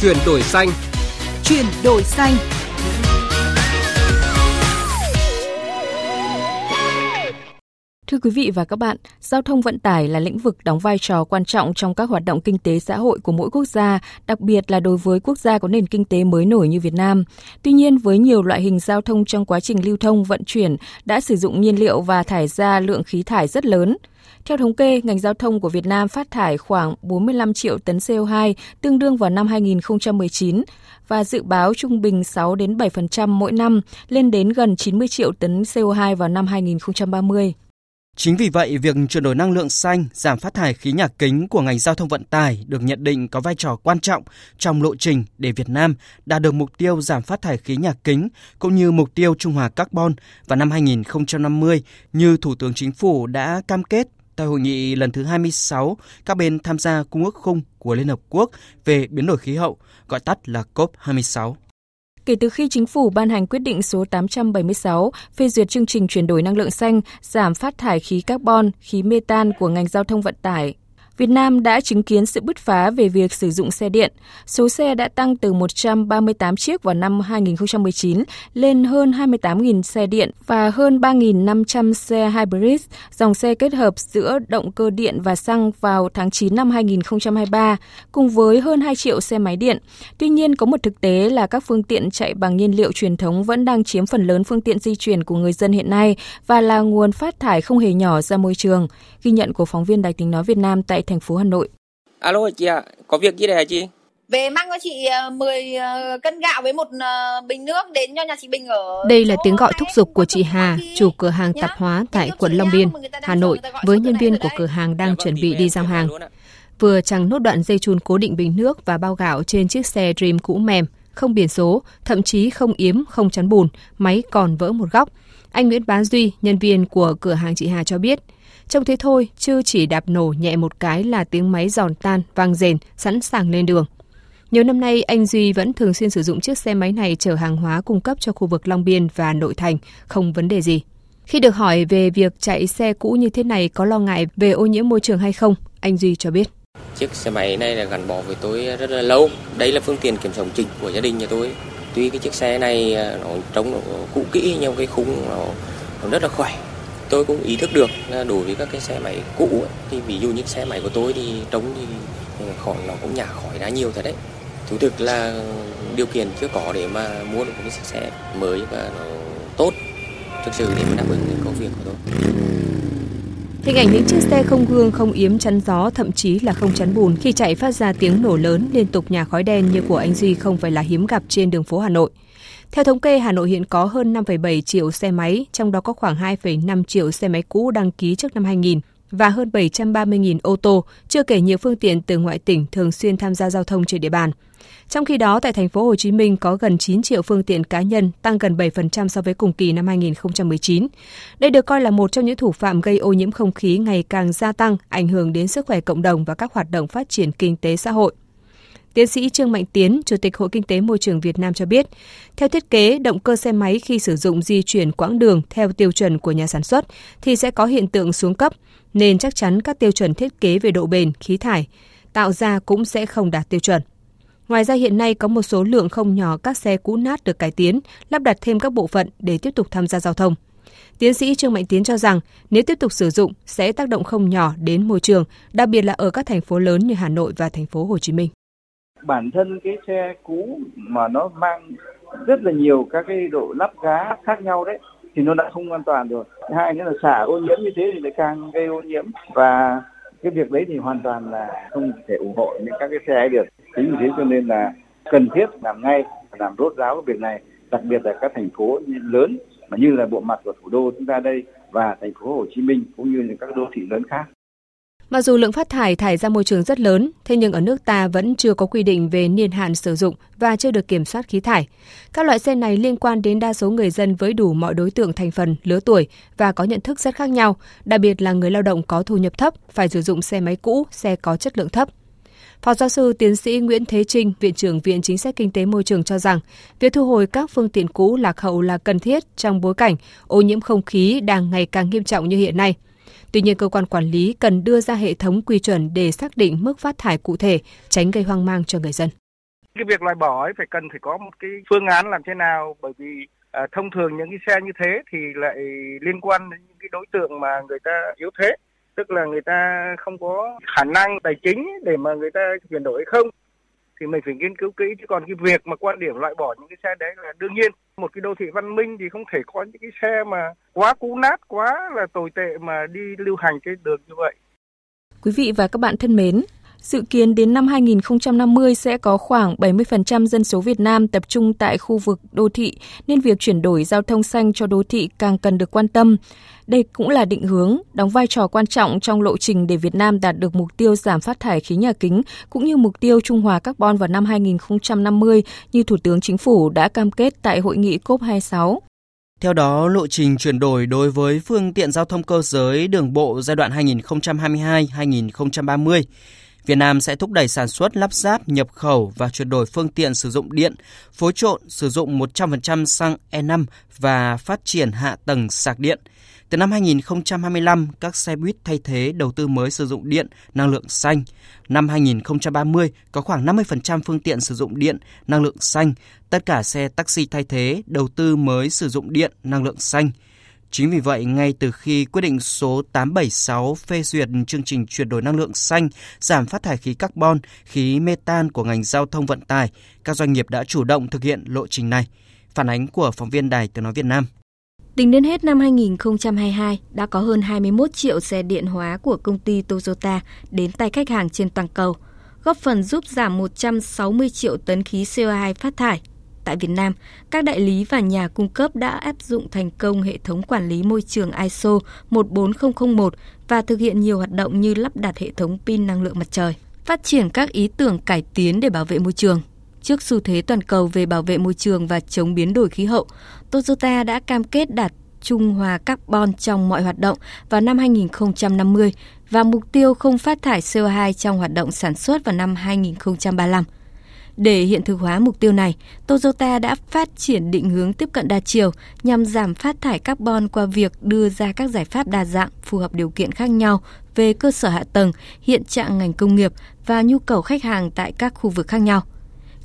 Chuyển đổi xanh. Chuyển đổi xanh. Thưa quý vị và các bạn, giao thông vận tải là lĩnh vực đóng vai trò quan trọng trong các hoạt động kinh tế xã hội của mỗi quốc gia, đặc biệt là đối với quốc gia có nền kinh tế mới nổi như Việt Nam. Tuy nhiên, với nhiều loại hình giao thông trong quá trình lưu thông vận chuyển đã sử dụng nhiên liệu và thải ra lượng khí thải rất lớn. Theo thống kê, ngành giao thông của Việt Nam phát thải khoảng 45 triệu tấn CO2, tương đương vào năm 2019 và dự báo trung bình 6 đến 7% mỗi năm, lên đến gần 90 triệu tấn CO2 vào năm 2030. Chính vì vậy, việc chuyển đổi năng lượng xanh, giảm phát thải khí nhà kính của ngành giao thông vận tải được nhận định có vai trò quan trọng trong lộ trình để Việt Nam đạt được mục tiêu giảm phát thải khí nhà kính cũng như mục tiêu trung hòa carbon vào năm 2050 như Thủ tướng Chính phủ đã cam kết tại hội nghị lần thứ 26 các bên tham gia Cung ước khung của Liên Hợp Quốc về biến đổi khí hậu, gọi tắt là COP26. Kể từ khi chính phủ ban hành quyết định số 876 phê duyệt chương trình chuyển đổi năng lượng xanh, giảm phát thải khí carbon, khí metan của ngành giao thông vận tải. Việt Nam đã chứng kiến sự bứt phá về việc sử dụng xe điện. Số xe đã tăng từ 138 chiếc vào năm 2019 lên hơn 28.000 xe điện và hơn 3.500 xe hybrid, dòng xe kết hợp giữa động cơ điện và xăng vào tháng 9 năm 2023, cùng với hơn 2 triệu xe máy điện. Tuy nhiên, có một thực tế là các phương tiện chạy bằng nhiên liệu truyền thống vẫn đang chiếm phần lớn phương tiện di chuyển của người dân hiện nay và là nguồn phát thải không hề nhỏ ra môi trường. Ghi nhận của phóng viên Đài tiếng nói Việt Nam tại thành phố Hà Nội. Alo chị ạ, à, có việc gì đây hả chị? Về mang cho chị 10 ờ, ờ, cân gạo với một ờ, bình nước đến cho nhà chị Bình ở Đây là tiếng gọi thúc giục của chị Hà, chủ cửa hàng tạp hóa tại quận Long Biên, Hà Nội, với nhân viên của cửa hàng đang chuẩn bị đi giao hàng. Vừa chẳng nốt đoạn dây chun cố định bình nước và bao gạo trên chiếc xe Dream cũ mềm, không biển số, thậm chí không yếm, không chắn bùn, máy còn vỡ một góc. Anh Nguyễn Bá Duy, nhân viên của cửa hàng chị Hà cho biết, Trông thế thôi, chứ chỉ đạp nổ nhẹ một cái là tiếng máy giòn tan, vang rền, sẵn sàng lên đường. Nhiều năm nay, anh Duy vẫn thường xuyên sử dụng chiếc xe máy này chở hàng hóa cung cấp cho khu vực Long Biên và nội thành, không vấn đề gì. Khi được hỏi về việc chạy xe cũ như thế này có lo ngại về ô nhiễm môi trường hay không, anh Duy cho biết. Chiếc xe máy này là gắn bó với tôi rất là lâu. Đây là phương tiện kiểm sống chính của gia đình nhà tôi. Tuy cái chiếc xe này à, nó trông nó cũ kỹ nhưng cái khung nó, nó rất là khỏe tôi cũng ý thức được là đối với các cái xe máy cũ ấy, thì ví dụ như xe máy của tôi thì trống thì ừ, khỏi nó cũng nhả khỏi ra nhiều thật đấy thú thực là điều kiện chưa có để mà mua được một cái xe mới và nó tốt thực sự để mà đáp ứng công việc của tôi Hình ảnh những chiếc xe không gương, không yếm chắn gió, thậm chí là không chắn bùn khi chạy phát ra tiếng nổ lớn liên tục nhà khói đen như của anh Duy không phải là hiếm gặp trên đường phố Hà Nội. Theo thống kê, Hà Nội hiện có hơn 5,7 triệu xe máy, trong đó có khoảng 2,5 triệu xe máy cũ đăng ký trước năm 2000 và hơn 730.000 ô tô, chưa kể nhiều phương tiện từ ngoại tỉnh thường xuyên tham gia giao thông trên địa bàn. Trong khi đó, tại thành phố Hồ Chí Minh có gần 9 triệu phương tiện cá nhân, tăng gần 7% so với cùng kỳ năm 2019. Đây được coi là một trong những thủ phạm gây ô nhiễm không khí ngày càng gia tăng, ảnh hưởng đến sức khỏe cộng đồng và các hoạt động phát triển kinh tế xã hội. Tiến sĩ Trương Mạnh Tiến, Chủ tịch Hội Kinh tế Môi trường Việt Nam cho biết, theo thiết kế, động cơ xe máy khi sử dụng di chuyển quãng đường theo tiêu chuẩn của nhà sản xuất thì sẽ có hiện tượng xuống cấp, nên chắc chắn các tiêu chuẩn thiết kế về độ bền, khí thải tạo ra cũng sẽ không đạt tiêu chuẩn. Ngoài ra hiện nay có một số lượng không nhỏ các xe cũ nát được cải tiến, lắp đặt thêm các bộ phận để tiếp tục tham gia giao thông. Tiến sĩ Trương Mạnh Tiến cho rằng nếu tiếp tục sử dụng sẽ tác động không nhỏ đến môi trường, đặc biệt là ở các thành phố lớn như Hà Nội và thành phố Hồ Chí Minh bản thân cái xe cũ mà nó mang rất là nhiều các cái độ lắp gá khác nhau đấy, thì nó đã không an toàn rồi. Hai nữa là xả ô nhiễm như thế thì lại càng gây ô nhiễm. Và cái việc đấy thì hoàn toàn là không thể ủng hộ những các cái xe ấy được. Chính vì thế cho nên là cần thiết làm ngay, làm rốt ráo cái việc này. Đặc biệt là các thành phố lớn mà như là bộ mặt của thủ đô chúng ta đây và thành phố Hồ Chí Minh cũng như là các đô thị lớn khác. Mặc dù lượng phát thải thải ra môi trường rất lớn, thế nhưng ở nước ta vẫn chưa có quy định về niên hạn sử dụng và chưa được kiểm soát khí thải. Các loại xe này liên quan đến đa số người dân với đủ mọi đối tượng thành phần, lứa tuổi và có nhận thức rất khác nhau, đặc biệt là người lao động có thu nhập thấp phải sử dụng xe máy cũ, xe có chất lượng thấp. Phó giáo sư tiến sĩ Nguyễn Thế Trinh, Viện trưởng Viện Chính sách Kinh tế Môi trường cho rằng, việc thu hồi các phương tiện cũ lạc hậu là cần thiết trong bối cảnh ô nhiễm không khí đang ngày càng nghiêm trọng như hiện nay – Tuy nhiên, cơ quan quản lý cần đưa ra hệ thống quy chuẩn để xác định mức phát thải cụ thể, tránh gây hoang mang cho người dân. Cái việc loại bỏ ấy phải cần phải có một cái phương án làm thế nào bởi vì à, thông thường những cái xe như thế thì lại liên quan đến những cái đối tượng mà người ta yếu thế tức là người ta không có khả năng tài chính để mà người ta chuyển đổi không thì mình phải nghiên cứu kỹ. Chứ còn cái việc mà quan điểm loại bỏ những cái xe đấy là đương nhiên. Một cái đô thị văn minh thì không thể có những cái xe mà quá cũ nát quá là tồi tệ mà đi lưu hành trên đường như vậy. Quý vị và các bạn thân mến, Dự kiến đến năm 2050 sẽ có khoảng 70% dân số Việt Nam tập trung tại khu vực đô thị, nên việc chuyển đổi giao thông xanh cho đô thị càng cần được quan tâm. Đây cũng là định hướng, đóng vai trò quan trọng trong lộ trình để Việt Nam đạt được mục tiêu giảm phát thải khí nhà kính, cũng như mục tiêu trung hòa carbon vào năm 2050 như Thủ tướng Chính phủ đã cam kết tại hội nghị COP26. Theo đó, lộ trình chuyển đổi đối với phương tiện giao thông cơ giới đường bộ giai đoạn 2022-2030 Việt Nam sẽ thúc đẩy sản xuất, lắp ráp, nhập khẩu và chuyển đổi phương tiện sử dụng điện, phối trộn sử dụng 100% xăng E5 và phát triển hạ tầng sạc điện. Từ năm 2025, các xe buýt thay thế đầu tư mới sử dụng điện, năng lượng xanh. Năm 2030, có khoảng 50% phương tiện sử dụng điện, năng lượng xanh. Tất cả xe taxi thay thế đầu tư mới sử dụng điện, năng lượng xanh. Chính vì vậy, ngay từ khi quyết định số 876 phê duyệt chương trình chuyển đổi năng lượng xanh, giảm phát thải khí carbon, khí metan của ngành giao thông vận tải, các doanh nghiệp đã chủ động thực hiện lộ trình này. Phản ánh của phóng viên Đài Tiếng Nói Việt Nam. Tính đến hết năm 2022, đã có hơn 21 triệu xe điện hóa của công ty Toyota đến tay khách hàng trên toàn cầu, góp phần giúp giảm 160 triệu tấn khí CO2 phát thải tại Việt Nam, các đại lý và nhà cung cấp đã áp dụng thành công hệ thống quản lý môi trường ISO 14001 và thực hiện nhiều hoạt động như lắp đặt hệ thống pin năng lượng mặt trời, phát triển các ý tưởng cải tiến để bảo vệ môi trường. Trước xu thế toàn cầu về bảo vệ môi trường và chống biến đổi khí hậu, Toyota đã cam kết đạt trung hòa carbon trong mọi hoạt động vào năm 2050 và mục tiêu không phát thải CO2 trong hoạt động sản xuất vào năm 2035. Để hiện thực hóa mục tiêu này, Toyota đã phát triển định hướng tiếp cận đa chiều nhằm giảm phát thải carbon qua việc đưa ra các giải pháp đa dạng phù hợp điều kiện khác nhau về cơ sở hạ tầng, hiện trạng ngành công nghiệp và nhu cầu khách hàng tại các khu vực khác nhau.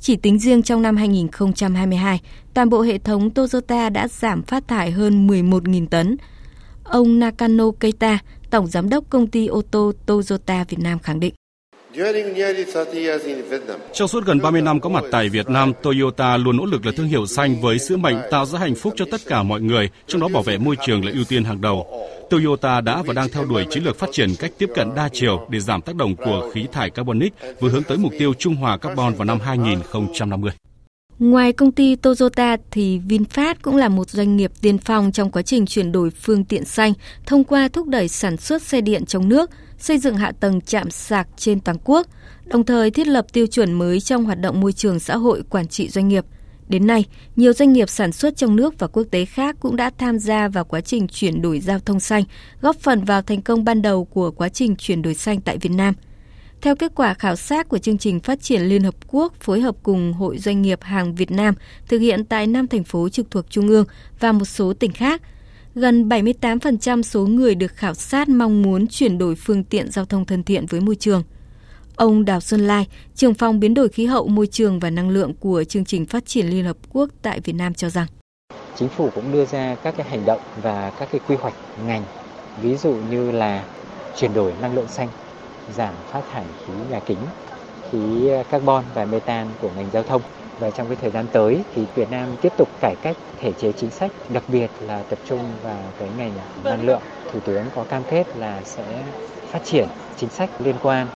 Chỉ tính riêng trong năm 2022, toàn bộ hệ thống Toyota đã giảm phát thải hơn 11.000 tấn. Ông Nakano Keita, Tổng Giám đốc Công ty ô tô Toyota Việt Nam khẳng định. Trong suốt gần 30 năm có mặt tại Việt Nam, Toyota luôn nỗ lực là thương hiệu xanh với sứ mệnh tạo ra hạnh phúc cho tất cả mọi người, trong đó bảo vệ môi trường là ưu tiên hàng đầu. Toyota đã và đang theo đuổi chiến lược phát triển cách tiếp cận đa chiều để giảm tác động của khí thải carbonic vừa hướng tới mục tiêu trung hòa carbon vào năm 2050. Ngoài công ty Toyota thì VinFast cũng là một doanh nghiệp tiên phong trong quá trình chuyển đổi phương tiện xanh thông qua thúc đẩy sản xuất xe điện trong nước, xây dựng hạ tầng chạm sạc trên toàn quốc, đồng thời thiết lập tiêu chuẩn mới trong hoạt động môi trường xã hội quản trị doanh nghiệp. Đến nay, nhiều doanh nghiệp sản xuất trong nước và quốc tế khác cũng đã tham gia vào quá trình chuyển đổi giao thông xanh, góp phần vào thành công ban đầu của quá trình chuyển đổi xanh tại Việt Nam – theo kết quả khảo sát của chương trình phát triển Liên Hợp Quốc phối hợp cùng Hội Doanh nghiệp hàng Việt Nam thực hiện tại năm thành phố trực thuộc Trung ương và một số tỉnh khác, gần 78% số người được khảo sát mong muốn chuyển đổi phương tiện giao thông thân thiện với môi trường. Ông Đào Xuân Lai, trưởng phòng biến đổi khí hậu, môi trường và năng lượng của chương trình phát triển Liên Hợp Quốc tại Việt Nam cho rằng Chính phủ cũng đưa ra các cái hành động và các cái quy hoạch ngành, ví dụ như là chuyển đổi năng lượng xanh giảm phát thải khí nhà kính, khí ờ, carbon và metan của ngành giao thông. Và trong cái thời gian tới thì Việt Nam tiếp tục cải cách thể chế chính sách, đặc biệt là tập trung vào cái ngành năng lượng. Thủ tướng có cam kết là sẽ phát triển chính sách liên quan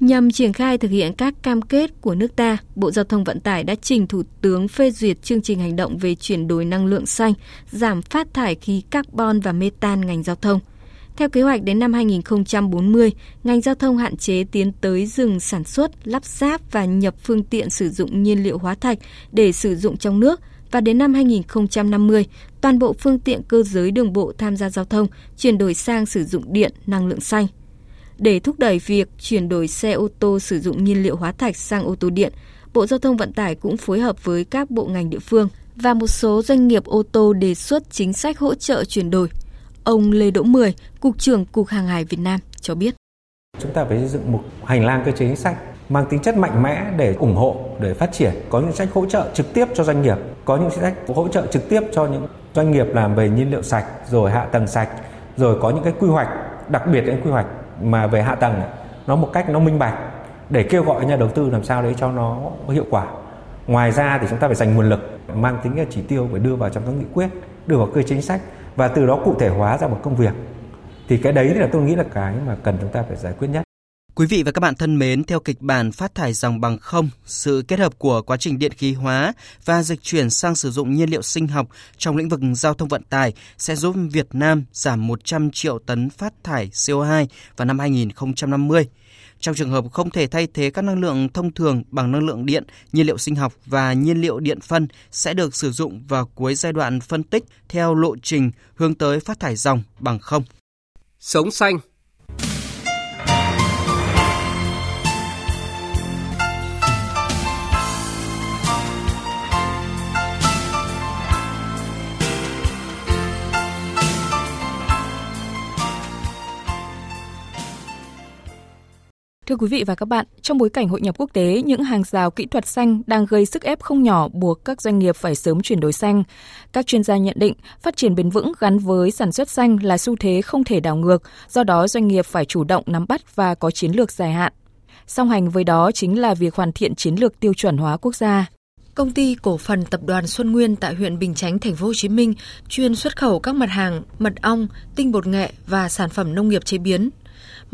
Nhằm triển khai thực hiện các cam kết của nước ta, Bộ Giao thông Vận tải đã trình Thủ tướng phê duyệt chương trình hành động về chuyển đổi năng lượng xanh, giảm phát thải khí carbon và metan ngành giao thông – theo kế hoạch đến năm 2040, ngành giao thông hạn chế tiến tới dừng sản xuất, lắp ráp và nhập phương tiện sử dụng nhiên liệu hóa thạch để sử dụng trong nước và đến năm 2050, toàn bộ phương tiện cơ giới đường bộ tham gia giao thông chuyển đổi sang sử dụng điện, năng lượng xanh. Để thúc đẩy việc chuyển đổi xe ô tô sử dụng nhiên liệu hóa thạch sang ô tô điện, Bộ Giao thông Vận tải cũng phối hợp với các bộ ngành địa phương và một số doanh nghiệp ô tô đề xuất chính sách hỗ trợ chuyển đổi Ông Lê Đỗ Mười, Cục trưởng Cục Hàng hải Việt Nam cho biết. Chúng ta phải xây dựng một hành lang cơ chế chính sách mang tính chất mạnh mẽ để ủng hộ để phát triển có những sách hỗ trợ trực tiếp cho doanh nghiệp có những sách hỗ trợ trực tiếp cho những doanh nghiệp làm về nhiên liệu sạch rồi hạ tầng sạch rồi có những cái quy hoạch đặc biệt những quy hoạch mà về hạ tầng nó một cách nó minh bạch để kêu gọi nhà đầu tư làm sao đấy cho nó hiệu quả ngoài ra thì chúng ta phải dành nguồn lực mang tính chỉ tiêu phải đưa vào trong các nghị quyết đưa vào cơ chính sách và từ đó cụ thể hóa ra một công việc thì cái đấy là tôi nghĩ là cái mà cần chúng ta phải giải quyết nhất Quý vị và các bạn thân mến, theo kịch bản phát thải dòng bằng không, sự kết hợp của quá trình điện khí hóa và dịch chuyển sang sử dụng nhiên liệu sinh học trong lĩnh vực giao thông vận tải sẽ giúp Việt Nam giảm 100 triệu tấn phát thải CO2 vào năm 2050. Trong trường hợp không thể thay thế các năng lượng thông thường bằng năng lượng điện, nhiên liệu sinh học và nhiên liệu điện phân sẽ được sử dụng vào cuối giai đoạn phân tích theo lộ trình hướng tới phát thải dòng bằng không. Sống xanh Thưa quý vị và các bạn, trong bối cảnh hội nhập quốc tế, những hàng rào kỹ thuật xanh đang gây sức ép không nhỏ buộc các doanh nghiệp phải sớm chuyển đổi xanh. Các chuyên gia nhận định, phát triển bền vững gắn với sản xuất xanh là xu thế không thể đảo ngược, do đó doanh nghiệp phải chủ động nắm bắt và có chiến lược dài hạn. Song hành với đó chính là việc hoàn thiện chiến lược tiêu chuẩn hóa quốc gia. Công ty cổ phần tập đoàn Xuân Nguyên tại huyện Bình Chánh, thành phố Hồ Chí Minh chuyên xuất khẩu các mặt hàng mật ong, tinh bột nghệ và sản phẩm nông nghiệp chế biến,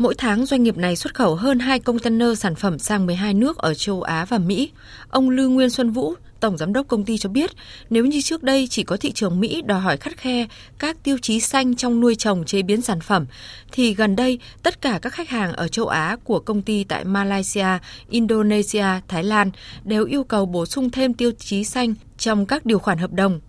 Mỗi tháng doanh nghiệp này xuất khẩu hơn 2 container sản phẩm sang 12 nước ở châu Á và Mỹ. Ông Lưu Nguyên Xuân Vũ, Tổng Giám đốc công ty cho biết, nếu như trước đây chỉ có thị trường Mỹ đòi hỏi khắt khe các tiêu chí xanh trong nuôi trồng chế biến sản phẩm, thì gần đây tất cả các khách hàng ở châu Á của công ty tại Malaysia, Indonesia, Thái Lan đều yêu cầu bổ sung thêm tiêu chí xanh trong các điều khoản hợp đồng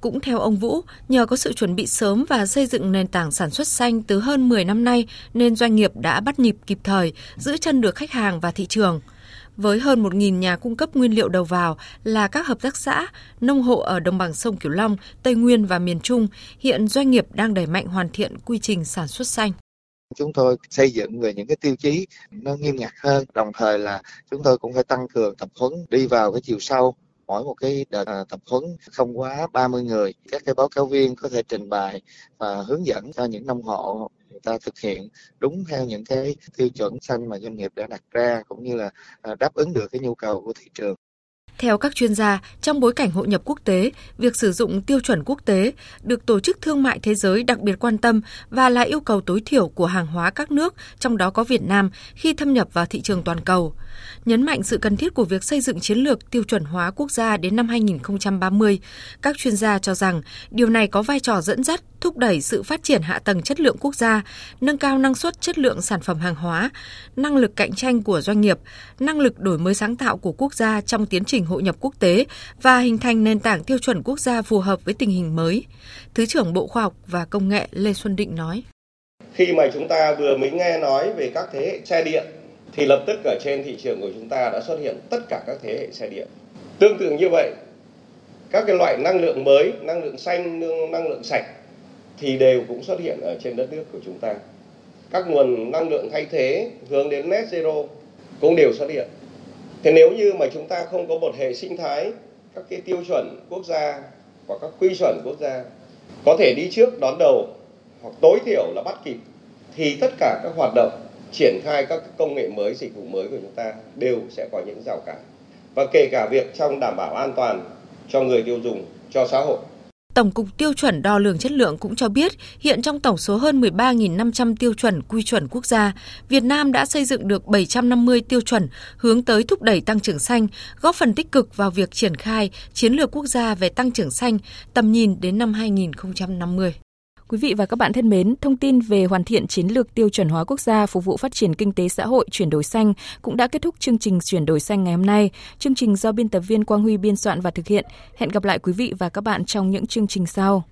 cũng theo ông Vũ, nhờ có sự chuẩn bị sớm và xây dựng nền tảng sản xuất xanh từ hơn 10 năm nay nên doanh nghiệp đã bắt nhịp kịp thời, giữ chân được khách hàng và thị trường. Với hơn 1.000 nhà cung cấp nguyên liệu đầu vào là các hợp tác xã, nông hộ ở đồng bằng sông Cửu Long, Tây Nguyên và miền Trung, hiện doanh nghiệp đang đẩy mạnh hoàn thiện quy trình sản xuất xanh chúng tôi xây dựng về những cái tiêu chí nó nghiêm ngặt hơn đồng thời là chúng tôi cũng phải tăng cường tập huấn đi vào cái chiều sâu mỗi một cái đợt tập huấn không quá 30 người, các cái báo cáo viên có thể trình bày và hướng dẫn cho những nông hộ người ta thực hiện đúng theo những cái tiêu chuẩn xanh mà doanh nghiệp đã đặt ra, cũng như là ờ, đáp ứng được cái nhu cầu của thị trường theo các chuyên gia, trong bối cảnh hội nhập quốc tế, việc sử dụng tiêu chuẩn quốc tế được Tổ chức Thương mại Thế giới đặc biệt quan tâm và là yêu cầu tối thiểu của hàng hóa các nước, trong đó có Việt Nam, khi thâm nhập vào thị trường toàn cầu. Nhấn mạnh sự cần thiết của việc xây dựng chiến lược tiêu chuẩn hóa quốc gia đến năm 2030, các chuyên gia cho rằng điều này có vai trò dẫn dắt, thúc đẩy sự phát triển hạ tầng chất lượng quốc gia, nâng cao năng suất chất lượng sản phẩm hàng hóa, năng lực cạnh tranh của doanh nghiệp, năng lực đổi mới sáng tạo của quốc gia trong tiến trình trình hội nhập quốc tế và hình thành nền tảng tiêu chuẩn quốc gia phù hợp với tình hình mới. Thứ trưởng Bộ Khoa học và Công nghệ Lê Xuân Định nói. Khi mà chúng ta vừa mới nghe nói về các thế hệ xe điện thì lập tức ở trên thị trường của chúng ta đã xuất hiện tất cả các thế hệ xe điện. Tương tự như vậy, các cái loại năng lượng mới, năng lượng xanh, năng lượng sạch thì đều cũng xuất hiện ở trên đất nước của chúng ta. Các nguồn năng lượng thay thế hướng đến net zero cũng đều xuất hiện. Thế nếu như mà chúng ta không có một hệ sinh thái, các cái tiêu chuẩn quốc gia và các quy chuẩn quốc gia có thể đi trước đón đầu hoặc tối thiểu là bắt kịp, thì tất cả các hoạt động triển khai các công nghệ mới, dịch vụ mới của chúng ta đều sẽ có những rào cản. Và kể cả việc trong đảm bảo an toàn cho người tiêu dùng, cho xã hội. Tổng cục Tiêu chuẩn Đo lường Chất lượng cũng cho biết, hiện trong tổng số hơn 13.500 tiêu chuẩn quy chuẩn quốc gia, Việt Nam đã xây dựng được 750 tiêu chuẩn hướng tới thúc đẩy tăng trưởng xanh, góp phần tích cực vào việc triển khai chiến lược quốc gia về tăng trưởng xanh tầm nhìn đến năm 2050. Quý vị và các bạn thân mến, thông tin về hoàn thiện chiến lược tiêu chuẩn hóa quốc gia phục vụ phát triển kinh tế xã hội chuyển đổi xanh cũng đã kết thúc chương trình chuyển đổi xanh ngày hôm nay. Chương trình do biên tập viên Quang Huy biên soạn và thực hiện. Hẹn gặp lại quý vị và các bạn trong những chương trình sau.